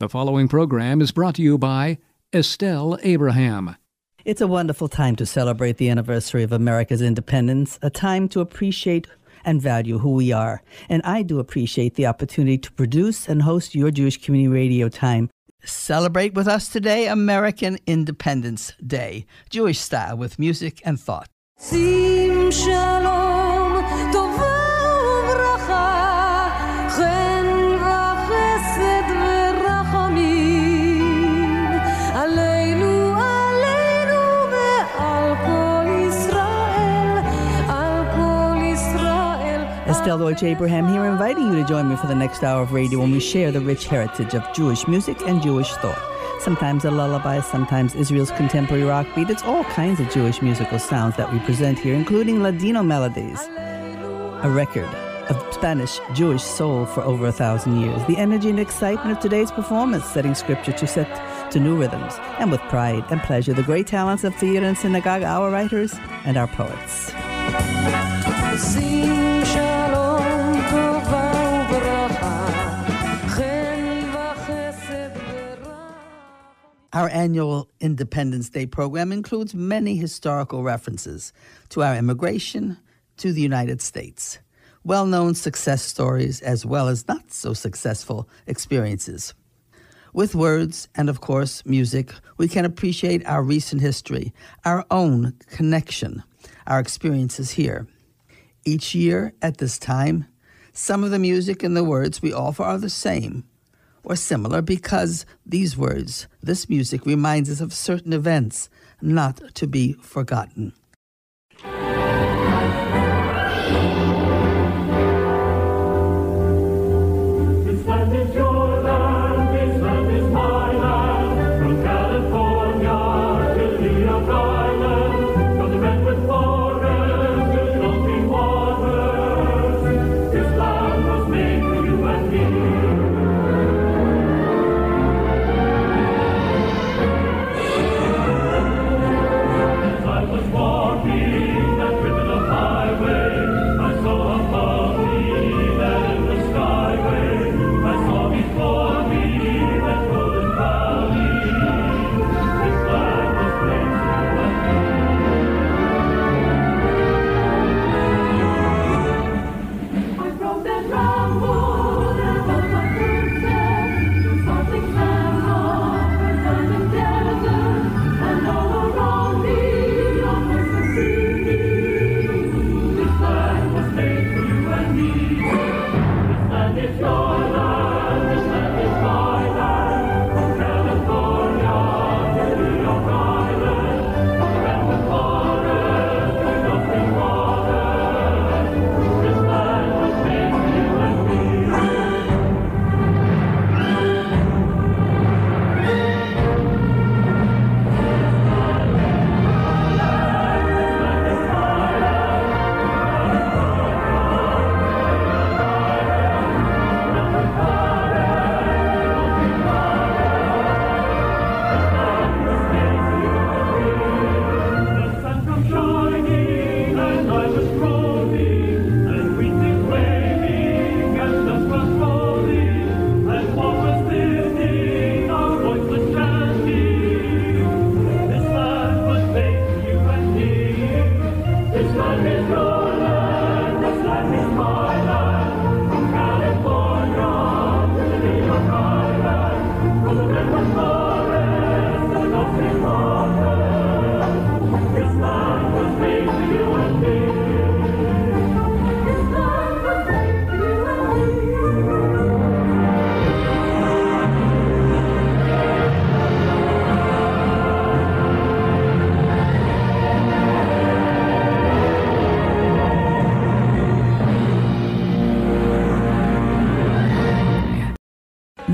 The following program is brought to you by Estelle Abraham. It's a wonderful time to celebrate the anniversary of America's independence, a time to appreciate and value who we are. And I do appreciate the opportunity to produce and host your Jewish Community Radio Time. Celebrate with us today American Independence Day, Jewish style with music and thought. Deutsch Abraham here, inviting you to join me for the next hour of radio when we share the rich heritage of Jewish music and Jewish thought. Sometimes a lullaby, sometimes Israel's contemporary rock beat. It's all kinds of Jewish musical sounds that we present here, including Ladino melodies, a record of Spanish Jewish soul for over a thousand years. The energy and excitement of today's performance, setting scripture to set to new rhythms, and with pride and pleasure, the great talents of theater and synagogue, our writers and our poets. Our annual Independence Day program includes many historical references to our immigration to the United States, well known success stories as well as not so successful experiences. With words and, of course, music, we can appreciate our recent history, our own connection, our experiences here. Each year at this time, some of the music and the words we offer are the same or similar because these words, this music, reminds us of certain events not to be forgotten.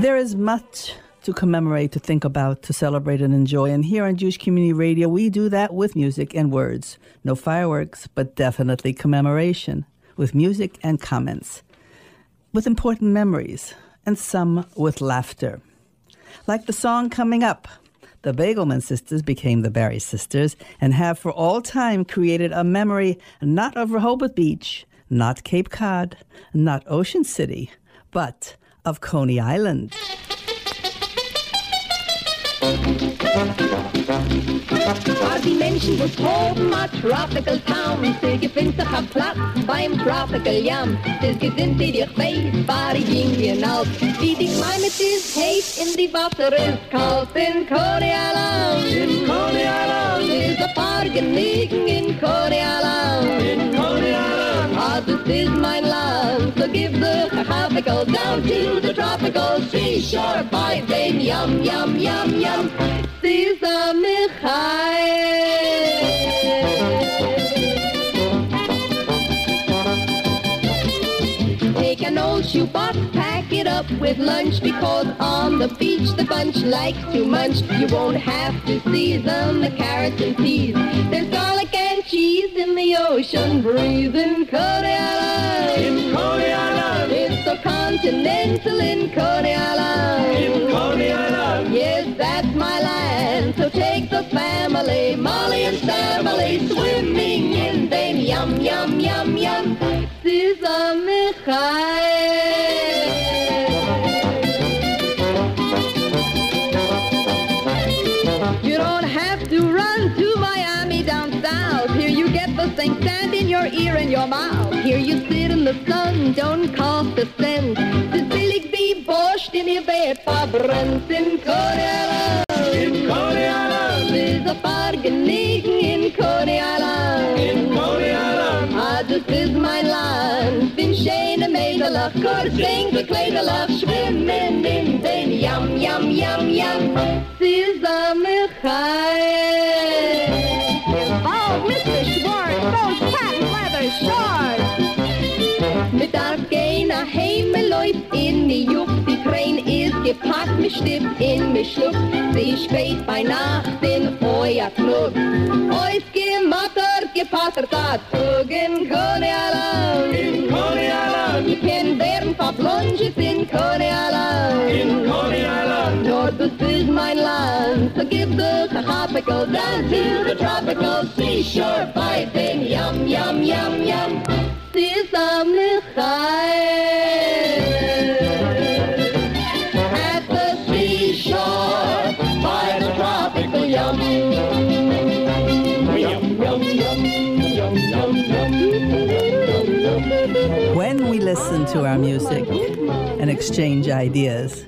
There is much to commemorate, to think about, to celebrate and enjoy. And here on Jewish Community Radio, we do that with music and words. No fireworks, but definitely commemoration with music and comments, with important memories, and some with laughter. Like the song coming up. The Bagelman sisters became the Barry sisters and have for all time created a memory not of Rehoboth Beach, not Cape Cod, not Ocean City, but of Coney Island. Waar die mensen wo's hopen maar tropical town. Ze gevindt zich een plaats beim tropical jam. Dus gezinnt die dichtbij, waar ik ging out. Wie die climate is heet in die water is koud. In Coney Island, in Coney Island, is a paar genieten in Coney Island. In Coney Island, ah, this is my land. Tropical down to the tropical seashore. Then, yum, yum, yum, yum. Caesar Michael. Take an old shoebox, pack it up with lunch because on the beach the bunch likes to munch. You won't have to season the carrots and peas. There's garlic and cheese in the ocean breeze in Coney Island. In Coney Island. Continental in Coney Island. In Coney Island. Yes, that's my land. So take the family, Molly and Family, swimming in them. Yum, yum, yum, yum. Caesar Michael. You don't have to run to Miami down south. Here you get the same sand in your ear and your mouth. Here you sit in the sun, don't cost a cent. Das billig wie Borscht in ihr Bett verbrennt in Coney Island. In Coney Island. Is a genieten in Coney Island. In Coney Island. Ah, das ist mein Land. Bin schöne Mädelach, kurzing gekleidelach, schwimmen in den Yum, Yum, Yum, Yum. Caesar Michael. Heime in die Jucht, die Krähen ist gepackt, mich stippt in mich schluckt, sie spät bei Nacht in euer Club. Eus gemattert, gepattert, hat Zug in Coney Island. In Coney Island. Ich kenn deren Verblonges in Coney Island. In Coney Island. Nur das ist mein Land, so give the tropical down to the tropical seashore, by then yum, yum, yum, yum. When we listen to our music and exchange ideas,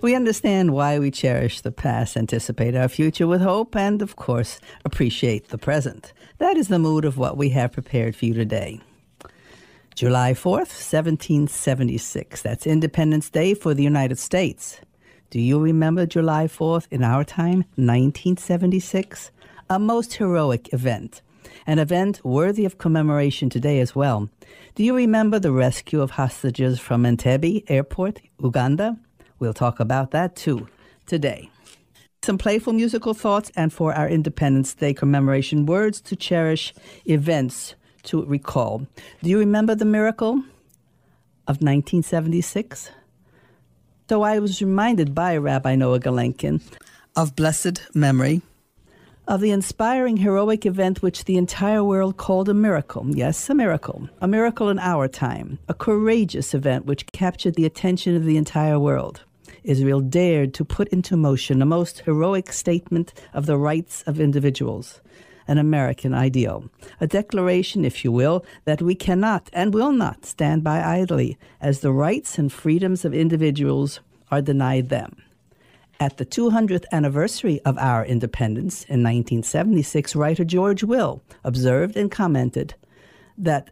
we understand why we cherish the past, anticipate our future with hope, and, of course, appreciate the present. That is the mood of what we have prepared for you today. July 4th, 1776. That's Independence Day for the United States. Do you remember July 4th in our time, 1976? A most heroic event. An event worthy of commemoration today as well. Do you remember the rescue of hostages from Entebbe Airport, Uganda? We'll talk about that too today. Some playful musical thoughts, and for our Independence Day commemoration, words to cherish, events to recall. Do you remember the miracle of 1976? So I was reminded by Rabbi Noah Galenkin of blessed memory of the inspiring heroic event which the entire world called a miracle. Yes, a miracle. A miracle in our time. A courageous event which captured the attention of the entire world. Israel dared to put into motion a most heroic statement of the rights of individuals, an American ideal. A declaration, if you will, that we cannot and will not stand by idly as the rights and freedoms of individuals are denied them. At the 200th anniversary of our independence in 1976, writer George Will observed and commented that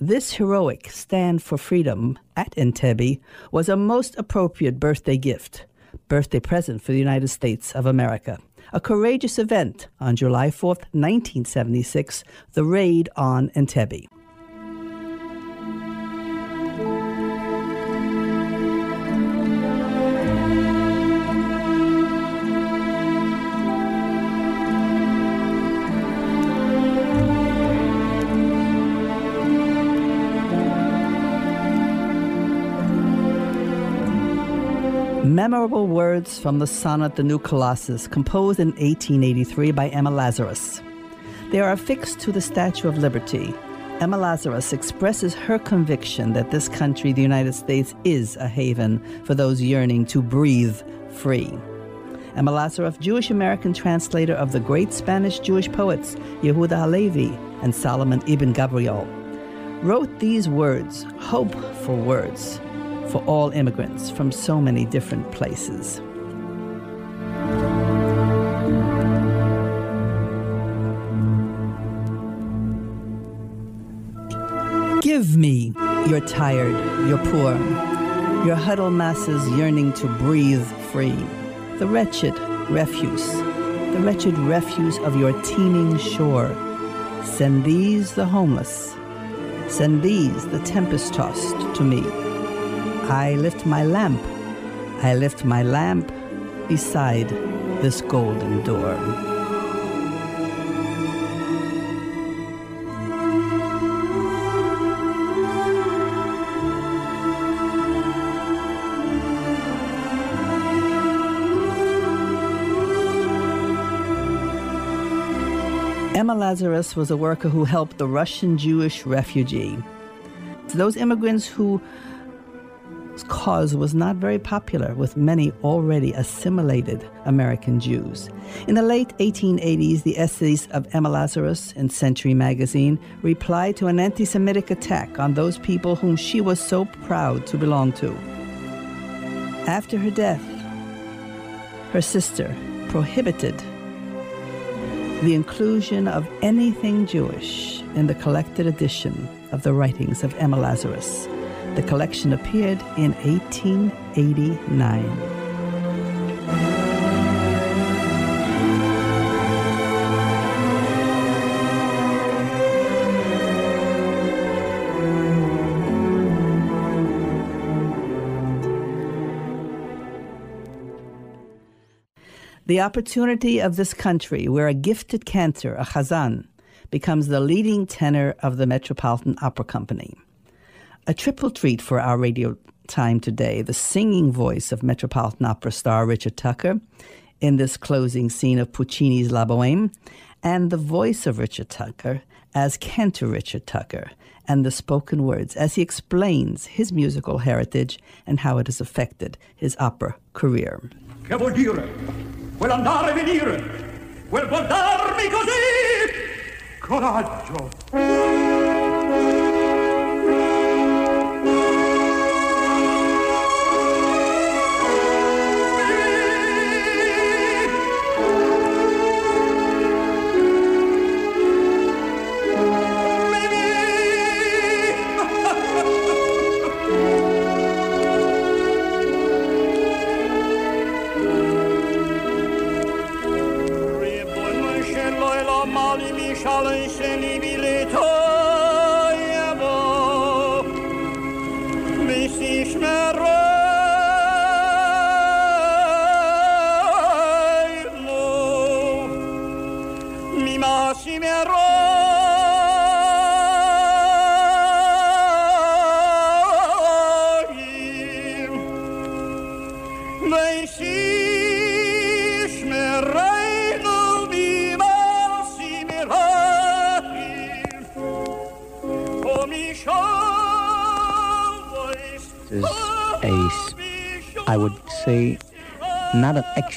this heroic stand for freedom at Entebbe was a most appropriate birthday gift, birthday present for the United States of America. A courageous event on July 4, 1976, the raid on Entebbe. Memorable words from the sonnet The New Colossus, composed in 1883 by Emma Lazarus. They are affixed to the Statue of Liberty. Emma Lazarus expresses her conviction that this country, the United States, is a haven for those yearning to breathe free. Emma Lazarus, Jewish American translator of the great Spanish Jewish poets Yehuda Halevi and Solomon ibn Gabirol, wrote these words, hope for words, for all immigrants from so many different places. Give me your tired, your poor, your huddled masses yearning to breathe free, the wretched refuse, the wretched refuse of your teeming shore. Send these the homeless, send these the tempest tossed to me. I lift my lamp, I lift my lamp beside this golden door. Emma Lazarus was a worker who helped the Russian Jewish refugee. Those immigrants whose cause was not very popular with many already assimilated American Jews. In the late 1880s, the essays of Emma Lazarus in Century magazine replied to an anti Semitic attack on those people whom she was so proud to belong to. After her death, her sister prohibited the inclusion of anything Jewish in the collected edition of the writings of Emma Lazarus. The collection appeared in 1889. The opportunity of this country where a gifted cantor, a chazan, becomes the leading tenor of the Metropolitan Opera Company. A triple treat for our radio time today the singing voice of Metropolitan Opera star Richard Tucker in this closing scene of Puccini's La Boheme, and the voice of Richard Tucker as cantor Richard Tucker, and the spoken words as he explains his musical heritage and how it has affected his opera career. Coraggio!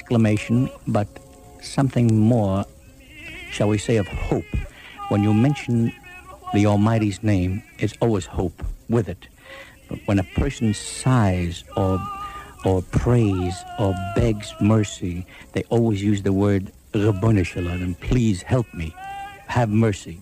Exclamation, but something more, shall we say, of hope. When you mention the Almighty's name, it's always hope with it. But when a person sighs or or prays or begs mercy, they always use the word Rabboni Shalom, please help me, have mercy.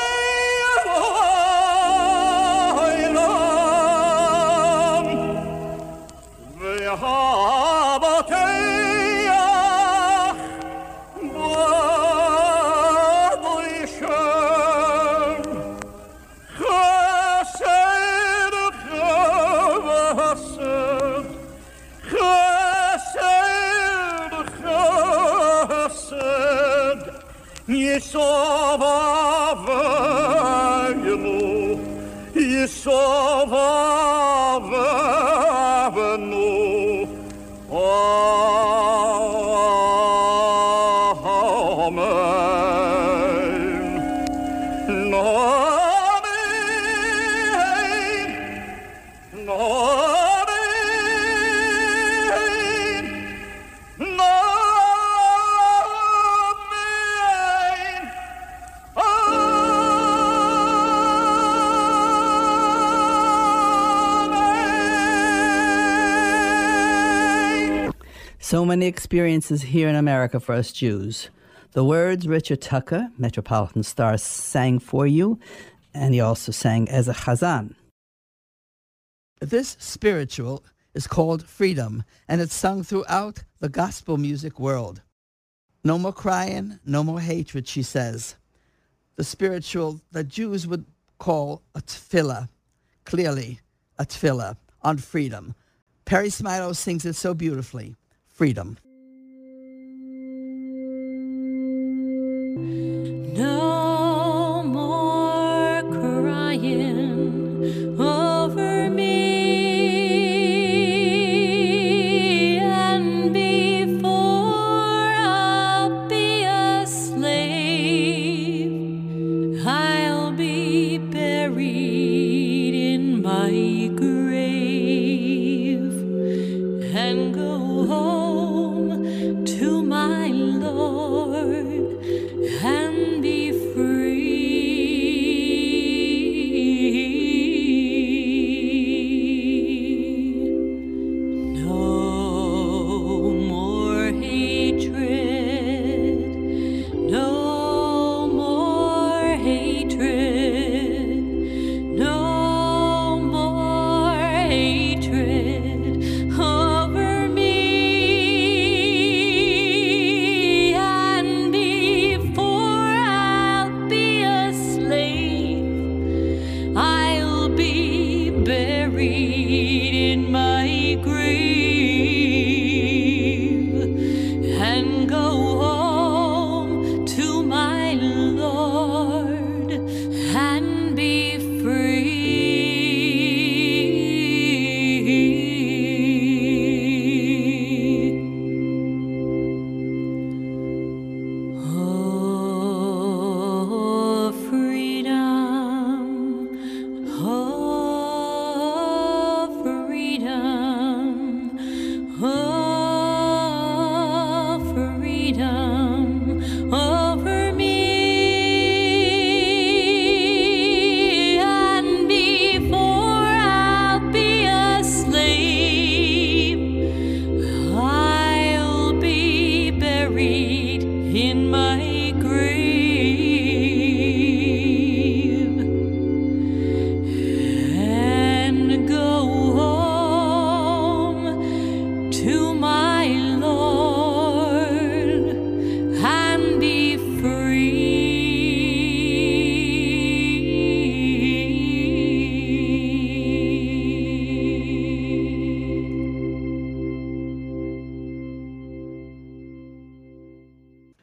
Yesova Vaynu, Yesova Vaynu. So many experiences here in America for us Jews. The words Richard Tucker, Metropolitan Star, sang for you, and he also sang as a chazan. This spiritual is called freedom, and it's sung throughout the gospel music world. No more crying, no more hatred, she says. The spiritual that Jews would call a tefillah, clearly a tefillah on freedom. Peri Smilow sings it so beautifully freedom.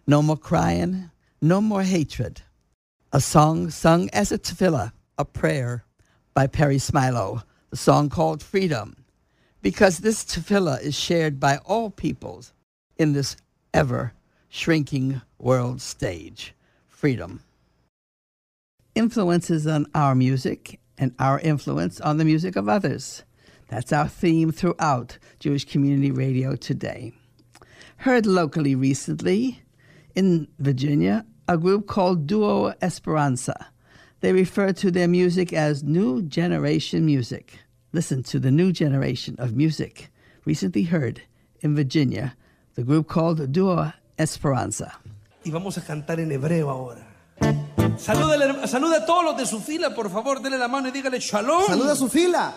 No more crying, no more hatred. A song sung as a tefillah, a prayer by Peri Smilow, the song called Freedom, because this tefillah is shared by all peoples in this ever shrinking world stage. Freedom. Influences on our music and our influence on the music of others. That's our theme throughout Jewish Community Radio today. Heard locally recently in Virginia, a group called Duo Esperanza. They refer to their music as New Generation Music. Listen to the new generation of music recently heard in Virginia, the group called Duo Esperanza. Y vamos a cantar en hebreo ahora. Saluda, saluda a todos los de su fila, por favor, denle la mano y dígale shalom. Saluda a su fila.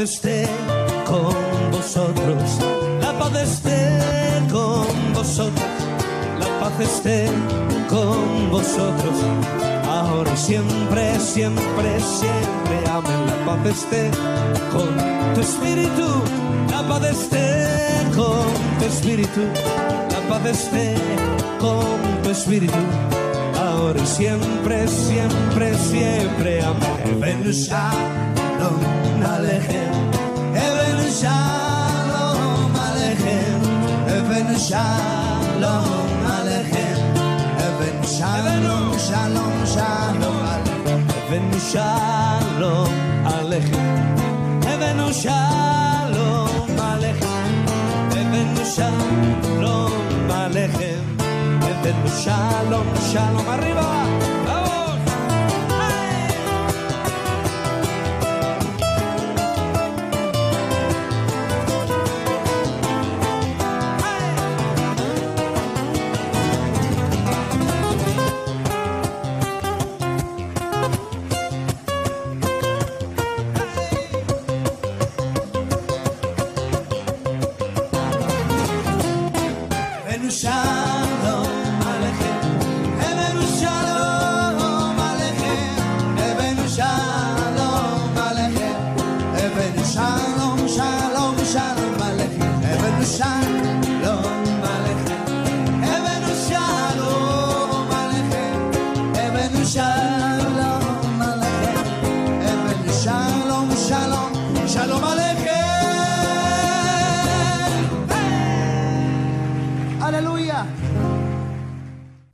Paz esté con vosotros, la paz esté con vosotros, la paz esté con vosotros, ahora siempre, siempre, siempre, amén. La paz esté con tu espíritu, la paz esté con tu espíritu, la paz esté con tu espíritu. Ahora siempre, siempre, siempre, amén. Ven Shalom Alechem, Even Shalom שלום עליכם, הבאנו שלום, שלום, שלום עליכם, הבאנו שלום עליכם, הבאנו שלום עליכם, הבאנו שלום עליכם, הבאנו שלום, שלום arriba.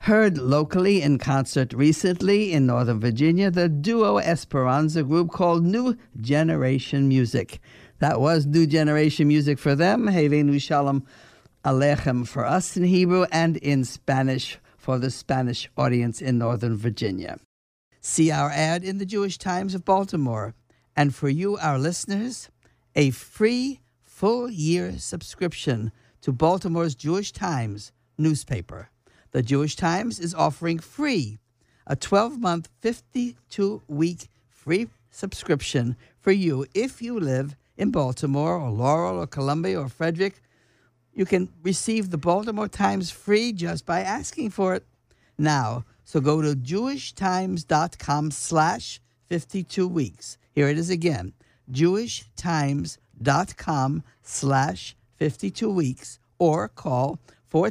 Heard locally in concert recently in Northern Virginia, the duo Esperanza group called New Generation Music. That was New Generation Music for them, Hevenu Shalom Aleichem for us in Hebrew, and in Spanish for the Spanish audience in Northern Virginia. See our ad in the Jewish Times of Baltimore. And for you, our listeners, a free full year subscription to Baltimore's Jewish Times newspaper. The Jewish Times is offering free a 12 month, 52 week free subscription for you if you live in Baltimore or Laurel or Columbia or Frederick. You can receive the Baltimore Times free just by asking for it now. So go to jewishtimes.com slash 52 weeks. Here it is again, jewishtimes.com slash 52 weeks or call oh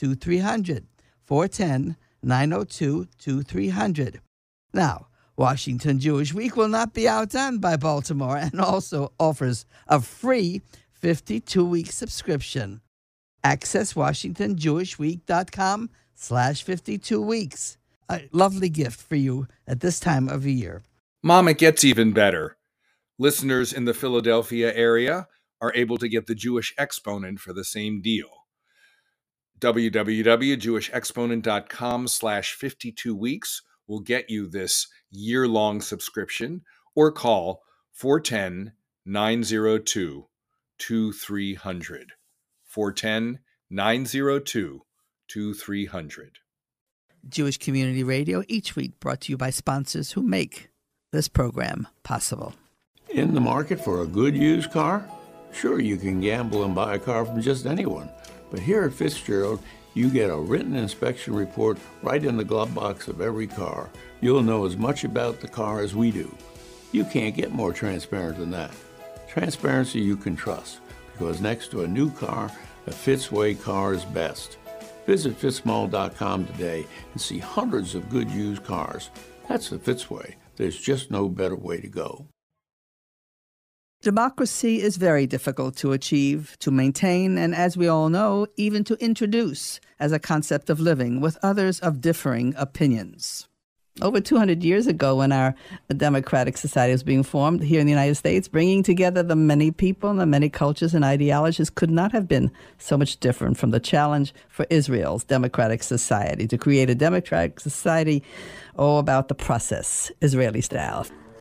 410-902-2300. 410-902-2300. Now, Washington Jewish Week will not be outdone by Baltimore and also offers a free 52-week subscription. Access WashingtonJewishWeek.com slash 52 weeks. A lovely gift for you at this time of year. Mom, it gets even better. Listeners in the Philadelphia area are able to get the Jewish Exponent for the same deal. www.jewishexponent.com slash 52 weeks will get you this year-long subscription or call 410-902-2300. 410-902-2300. Jewish Community Radio each week brought to you by sponsors who make this program possible. In the market for a good used car? Sure, you can gamble and buy a car from just anyone. But here at Fitzgerald, you get a written inspection report right in the glove box of every car. You'll know as much about the car as we do. You can't get more transparent than that. Transparency you can trust, because next to a new car, a Fitzway car is best. Visit fitzmall.com today and see hundreds of good used cars. That's the Fitzway. There's just no better way to go. Democracy is very difficult to achieve, to maintain, and as we all know, even to introduce as a concept of living with others of differing opinions. Over 200 years ago, when our democratic society was being formed here in the United States, bringing together the many people and the many cultures and ideologies could not have been so much different from the challenge for Israel's democratic society to create a democratic society, all about the process, Israeli style.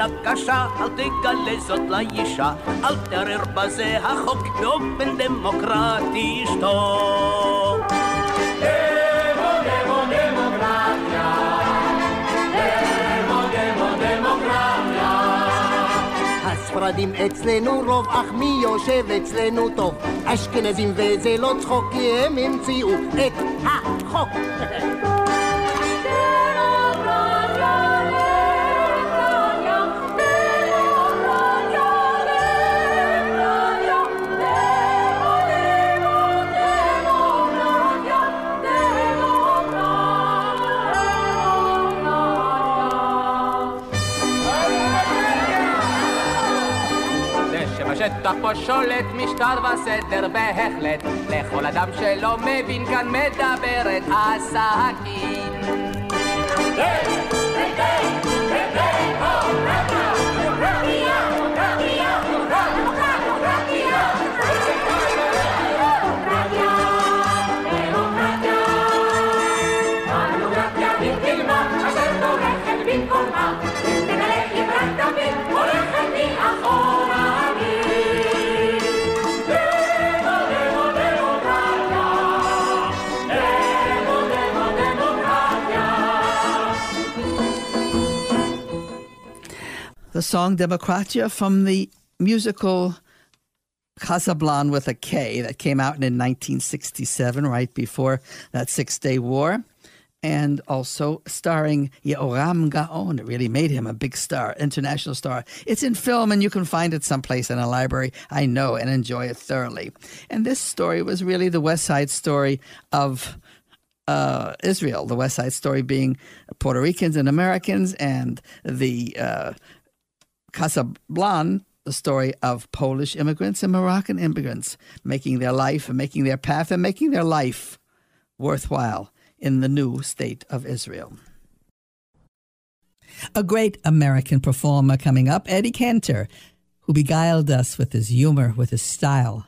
תלונה קשה, אל תגלה זאת לאישה, אל תערער בזה החוק באופן דמוקרטי ישתוק. הספרדים אצלנו רוב, אך מי יושב אצלנו טוב? אשכנזים וזה לא צחוק, כי הם המציאו את החוק. בשטח פה שולט משטר וסדר בהחלט. לכל אדם שלא מבין כאן מדברת הסכין the song Democratia from the musical Casablanca with a K that came out in 1967, right before that Six Day War. And also starring Yehoram Gaon. It really made him a big star, international star. It's in film and you can find it someplace in a library, I know, and enjoy it thoroughly. And this story was really the West Side story of uh, Israel, the West Side story being Puerto Ricans and Americans, and the uh, Casablanca, the story of Polish immigrants and Moroccan immigrants making their life and making their path and making their life worthwhile in the new state of Israel. A great American performer coming up, Eddie Cantor, who beguiled us with his humor, with his style,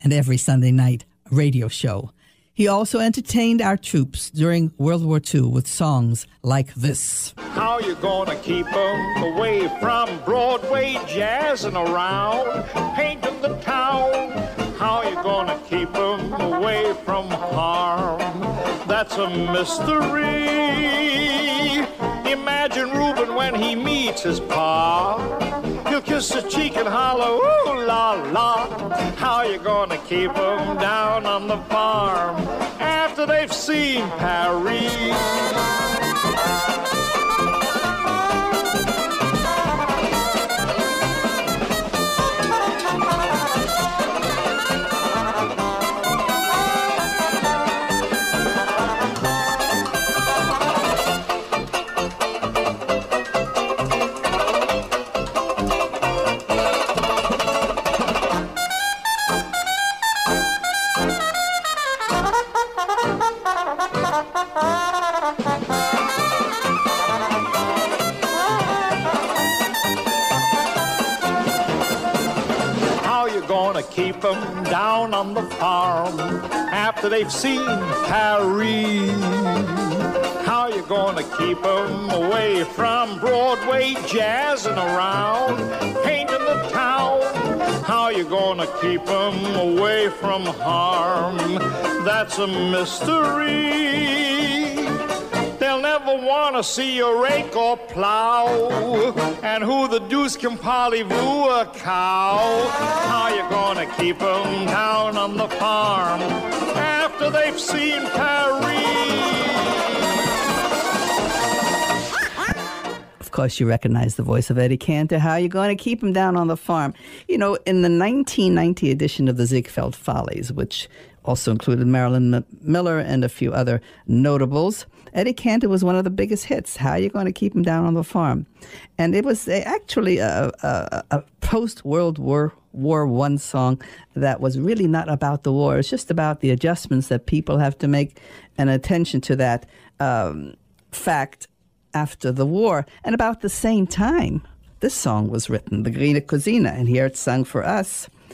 and every Sunday night radio show. He also entertained our troops during World War II with songs like this. How you gonna keep keep 'em away from Broadway jazzing around, painting the town? How you gonna keep keep 'em away from harm? That's a mystery. Imagine Reuben when he meets his pa. He'll kiss his cheek and holler, ooh la la. How you gonna keep 'em down on the farm after they've seen Paris? After they've seen Paris? How you gonna keep keep 'em away from Broadway jazzing around, painting the town? How you gonna keep keep 'em away from harm? That's a mystery. Never want to see you rake or plow. And who the deuce can parley-voo a cow? How you gonna keep 'em down on the farm after they've seen Paris? Of course, you recognize the voice of Eddie Cantor. How you going to keep him down on the farm? You know, in the 1990 edition of the Ziegfeld Follies, which also included Marilyn M- Miller and a few other notables, Eddie Cantor was one of the biggest hits. How are you going to keep him down on the farm? And it was a, actually a, a, a post World War War One song that was really not about the war. It's just about the adjustments that people have to make and attention to that um, fact after the war. And about the same time, this song was written, The Green Cosina, and here it's sung for us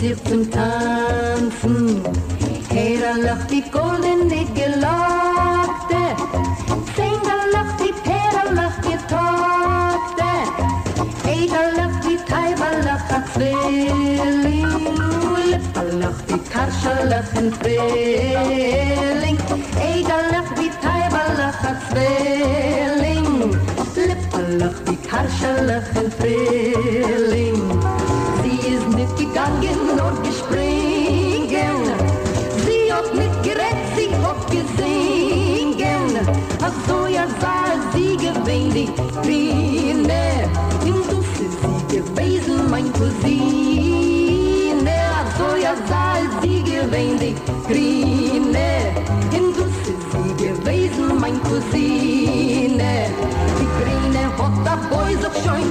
und zum Tanzen. Hey, da lacht die goldene Gelagte. sing, da lacht die Pera, lacht die Tochter. Hey, da lacht die Taiba, lacht das Zwilling, da lacht die Tascha, lacht den Zwilling. Hey, da lacht die Taiba, lacht das Zwilling, da lacht die Tascha, lacht den Zwilling. Ist nicht gegangen und gespringen. Sie hat nicht gerettet, sie hat gesingen. Ach so, ja, sah sie gewinnt die Trine. Im Duft ist sie gewesen, mein Cousine. Ach so, ja, sah sie gewinnt die Trine. Im Duft ist sie gewesen, mein Cousine. Die Trine hat der Boy so schön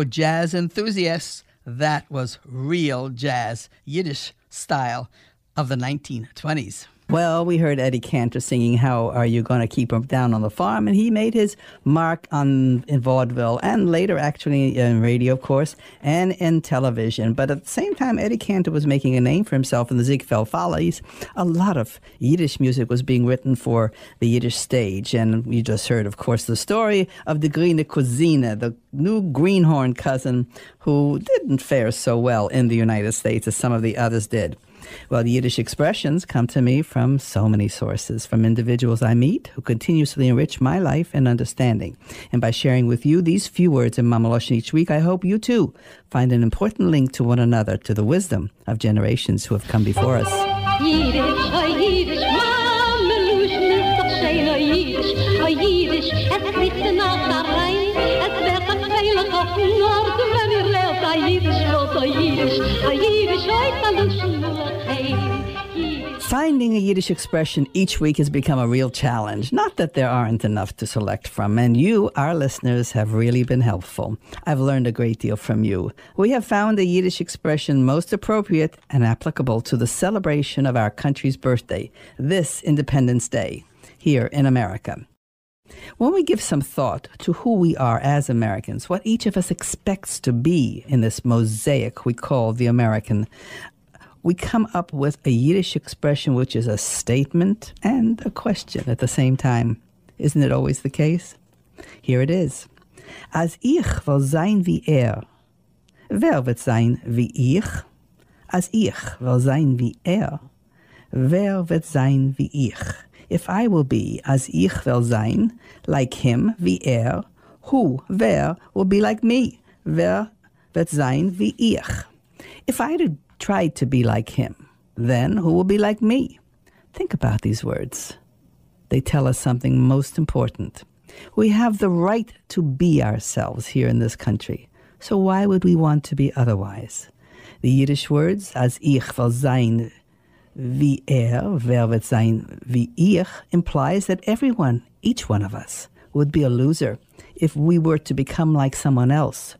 For jazz enthusiasts, that was real jazz, Yiddish style of the 1920s. Well, we heard Eddie Cantor singing "How Are You to Keep Him Down on the Farm," and he made his mark on in vaudeville and later, actually, in radio, of course, and in television. But at the same time, Eddie Cantor was making a name for himself in the Ziegfeld Follies. A lot of Yiddish music was being written for the Yiddish stage, and we just heard, of course, the story of the Grüne Cousine, the new greenhorn cousin who didn't fare so well in the United States as some of the others did. Well, Yiddish expressions come to me from so many sources, from individuals I meet who continuously enrich my life and understanding. And by sharing with you these few words in Mamaloshin each week, I hope you too find an important link to one another, to the wisdom of generations who have come before us. Finding a Yiddish expression each week has become a real challenge. Not that there aren't enough to select from, and you, our listeners, have really been helpful. I've learned a great deal from you. We have found a Yiddish expression most appropriate and applicable to the celebration of our country's birthday, this Independence Day, here in America. When we give some thought to who we are as Americans, what each of us expects to be in this mosaic we call the American, we come up with a Yiddish expression which is a statement and a question at the same time. Isn't it always the case? Here it is. As ich will sein wie er. Wer wird sein wie ich? As ich will sein wie er. Wer wird sein wie ich? If I will be as ich will sein, like him, wie er, who, wer, will be like me? Wer wird sein wie ich? If I had tried to be like him, then who will be like me? Think about these words. They tell us something most important. We have the right to be ourselves here in this country. So why would we want to be otherwise? The Yiddish words, as ich will sein wie er, wer wird sein wie ich, implies that everyone, each one of us, would be a loser if we were to become like someone else,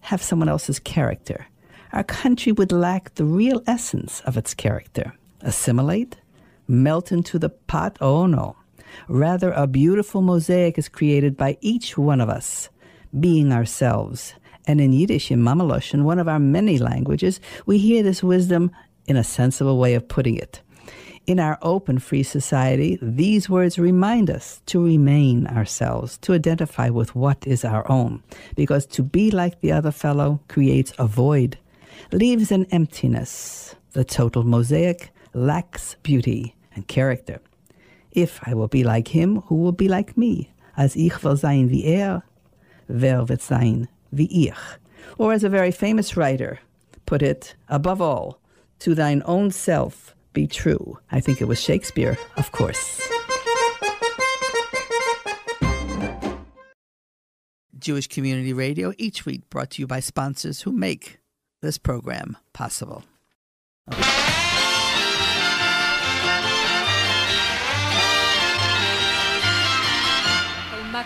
have someone else's character. Our country would lack the real essence of its character. assimilate, melt into the pot? Oh no. Rather, a beautiful mosaic is created by each one of us, being ourselves. And in Yiddish, in Mamalosh, in one of our many languages, we hear this wisdom in a sensible way of putting it. In our open, free society, these words remind us to remain ourselves, to identify with what is our own, because to be like the other fellow creates a void, leaves an emptiness. The total mosaic lacks beauty and character. If I will be like him, who will be like me? As ich will sein wie er, wer wird sein wie ich? Or as a very famous writer put it, above all, to thine own self be true. I think it was Shakespeare, of course. Jewish Community Radio, each week brought to you by sponsors who make this program possible.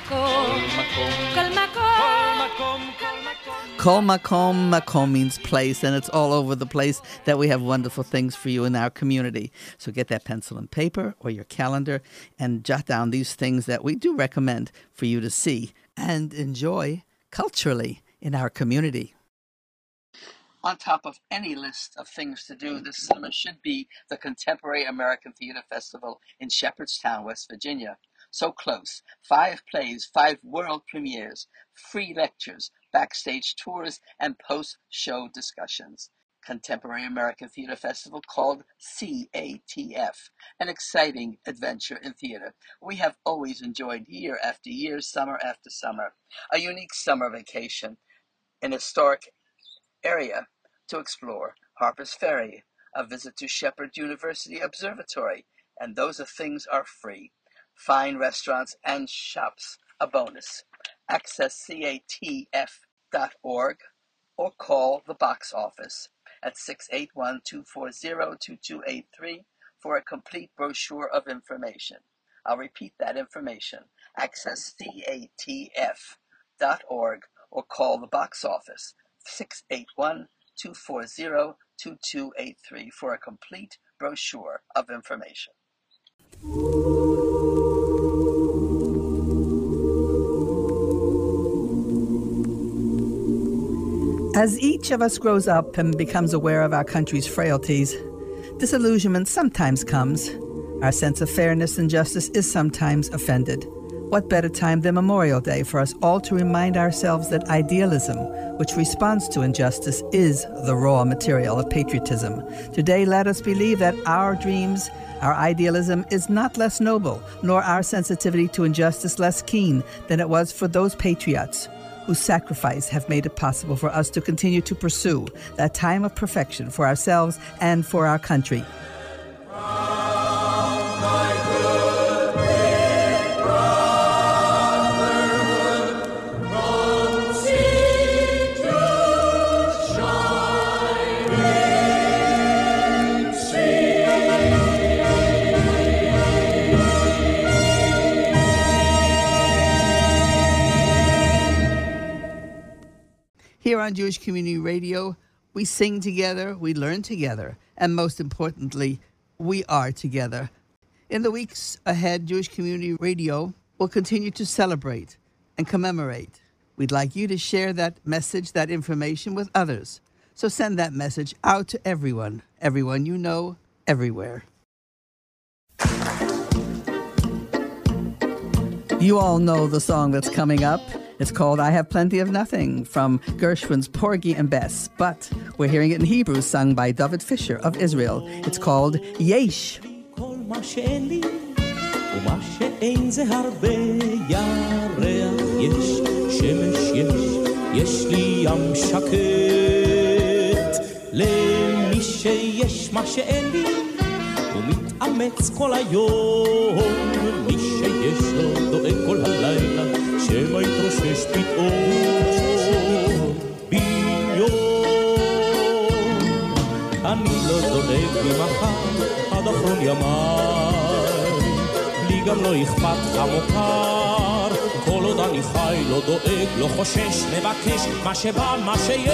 Kol Makom Makom means place, and it's all over the place that we have wonderful things for you in our community. So get that pencil and paper or your calendar and jot down these things that we do recommend for you to see and enjoy culturally in our community. On top of any list of things to do this summer should be the Contemporary American Theater Festival in Shepherdstown, West Virginia. So close. Five plays, five world premieres, free lectures, backstage tours, and post show discussions. Contemporary American Theater Festival called CATF, an exciting adventure in theater. We have always enjoyed year after year, summer after summer, a unique summer vacation, an historic area to explore, Harper's Ferry, a visit to Shepherd University Observatory, and those are things are free. Fine restaurants and shops, a bonus. Access catf.org or call the box office at 681-240-2283 for a complete brochure of information. I'll repeat that information. Access catf.org or call the box office 681-240-2283 for a complete brochure of information. As each of us grows up and becomes aware of our country's frailties, disillusionment sometimes comes. Our sense of fairness and justice is sometimes offended. What better time than Memorial Day for us all to remind ourselves that idealism, which responds to injustice, is the raw material of patriotism. Today, let us believe that our dreams, our idealism is not less noble, nor our sensitivity to injustice less keen than it was for those patriots whose sacrifice have made it possible for us to continue to pursue that time of perfection for ourselves and for our country. On Jewish Community Radio, we sing together, we learn together, and most importantly, we are together. In the weeks ahead, Jewish Community Radio will continue to celebrate and commemorate. We'd like you to share that message, that information with others. So send that message out to everyone, everyone you know, everywhere. You all know the song that's coming up. It's called I Have Plenty of Nothing from Gershwin's Porgy and Bess, but we're hearing it in Hebrew sung by David Fisher of Israel. It's called Yesh. כל מה שאין לי ומה שאין זה הרבה ירח יש, שמש יש, יש לי ים שקט. למי שיש מה שאין לי, הוא מתאמץ כל היום. מי שיש לו דואג כל הלילה, שמא יתרושש פתאום. ביום אני לא דואג ממחר עד אחרון ימיי, לי גם לא אכפת המוכר, כל עוד אני חי לא דואג, לא חושש, מבקש מה שבא, מה שיש.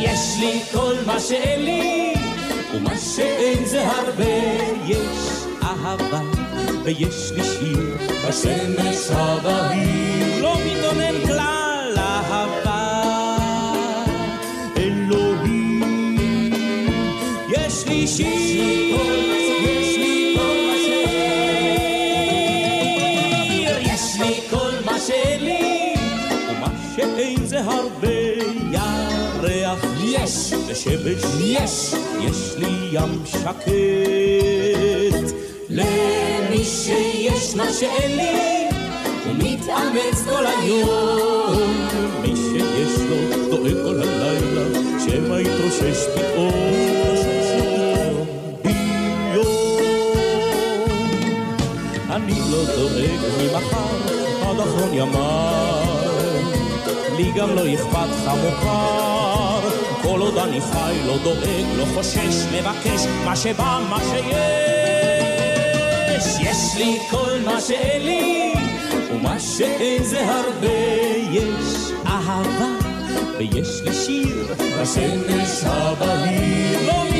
יש לי כל מה שאין לי, ומה שאין זה הרבה, יש אהבה ויש לי שיר בשמש הבהיר. לא מתאונן כלל אהבה, אלוהים, יש לי שיר, יש לי כל מה שיר, יש לי כל מה שלי, ומה שאין זה הרבה ירח. יש, ושמש יש, יש לי ים שקט. למי שיש מה שאין לי, הוא מתאמץ כל היום. מי שיש לו דואג כל הלילה, שמא יתרושש פתאום. אני לא דואג ממחר עד אחרון ימיי, לי גם לא אכפת חמוכר, כל עוד אני חי לא דואג, לא חושש, מבקש מה שבא, מה שיש. יש לי כל מה שאין לי, ומה שאין זה הרבה, יש אהבה, ויש לי שיר בשמש הבהיר. לא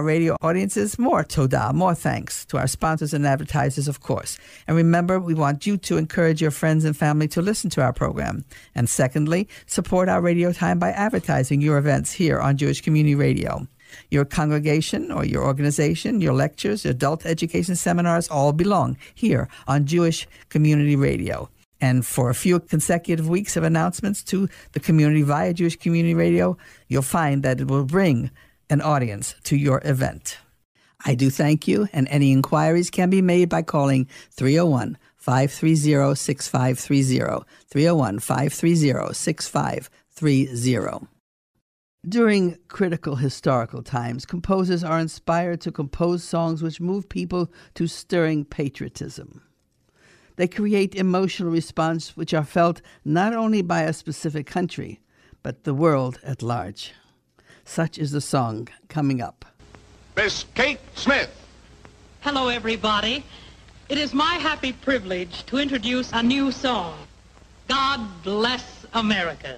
our radio audiences, more toda, more thanks. To our sponsors and advertisers, of course. And remember, we want you to encourage your friends and family to listen to our program. And secondly, support our radio time by advertising your events here on Jewish Community Radio. Your congregation or your organization, your lectures, your adult education seminars all belong here on Jewish Community Radio. And for a few consecutive weeks of announcements to the community via Jewish Community Radio, you'll find that it will bring an audience to your event. I do thank you, and any inquiries can be made by calling 301 530 6530. 301 530 6530. During critical historical times, composers are inspired to compose songs which move people to stirring patriotism. They create emotional response which are felt not only by a specific country, but the world at large. Such is the song coming up. Miss Kate Smith. Hello, everybody. It is my happy privilege to introduce a new song, God Bless America.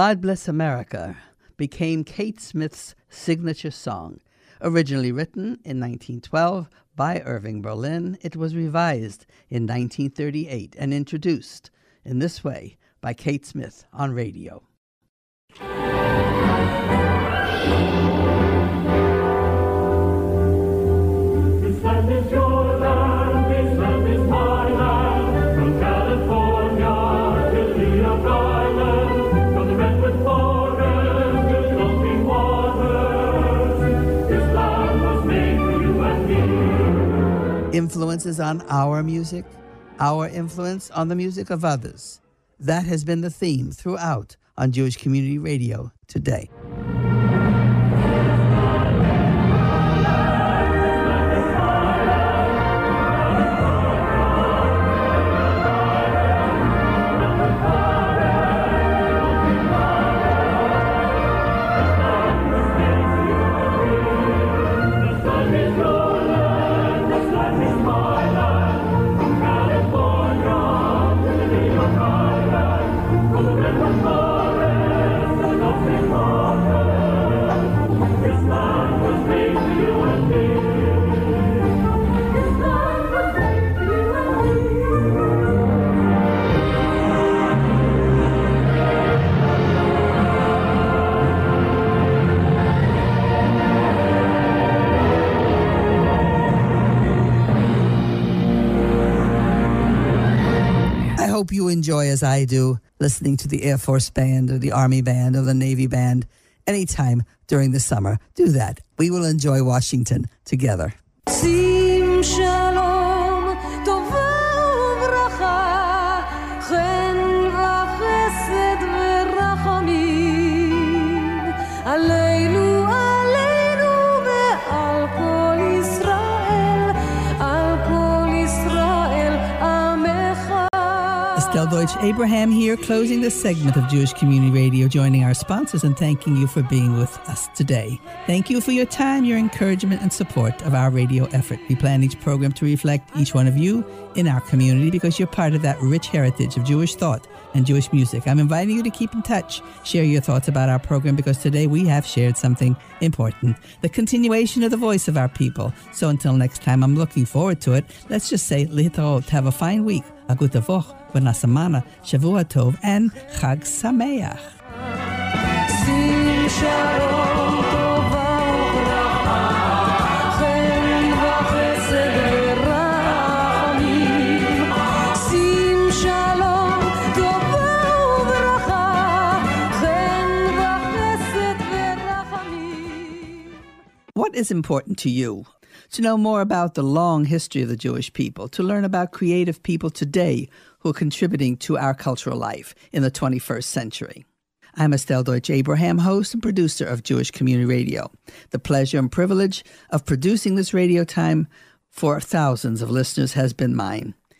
God Bless America became Kate Smith's signature song. Originally written in 1912 by Irving Berlin, it was revised in 1938 and introduced in this way by Kate Smith on radio. Influences on our music, our influence on the music of others. That has been the theme throughout on Jewish Community Radio today. listening to the Air Force Band or the Army Band or the Navy Band anytime during the summer. Do that. We will enjoy Washington together. Seems Abraham here, closing this segment of Jewish Community Radio, joining our sponsors and thanking you for being with us today. Thank you for your time, your encouragement, and support of our radio effort. We plan each program to reflect each one of you in our community because you're part of that rich heritage of Jewish thought and Jewish music. I'm inviting you to keep in touch, share your thoughts about our program because today we have shared something important the continuation of the voice of our people. So until next time, I'm looking forward to it. Let's just say, Litrot, have a fine week, Agutavoch, Shavua Tov, and Chag Sameach. What is important to you to know more about the long history of the Jewish people, to learn about creative people today who are contributing to our cultural life in the 21st century. I'm Estelle Deutsch Abraham, host and producer of Jewish Community Radio. The pleasure and privilege of producing this radio time for thousands of listeners has been mine.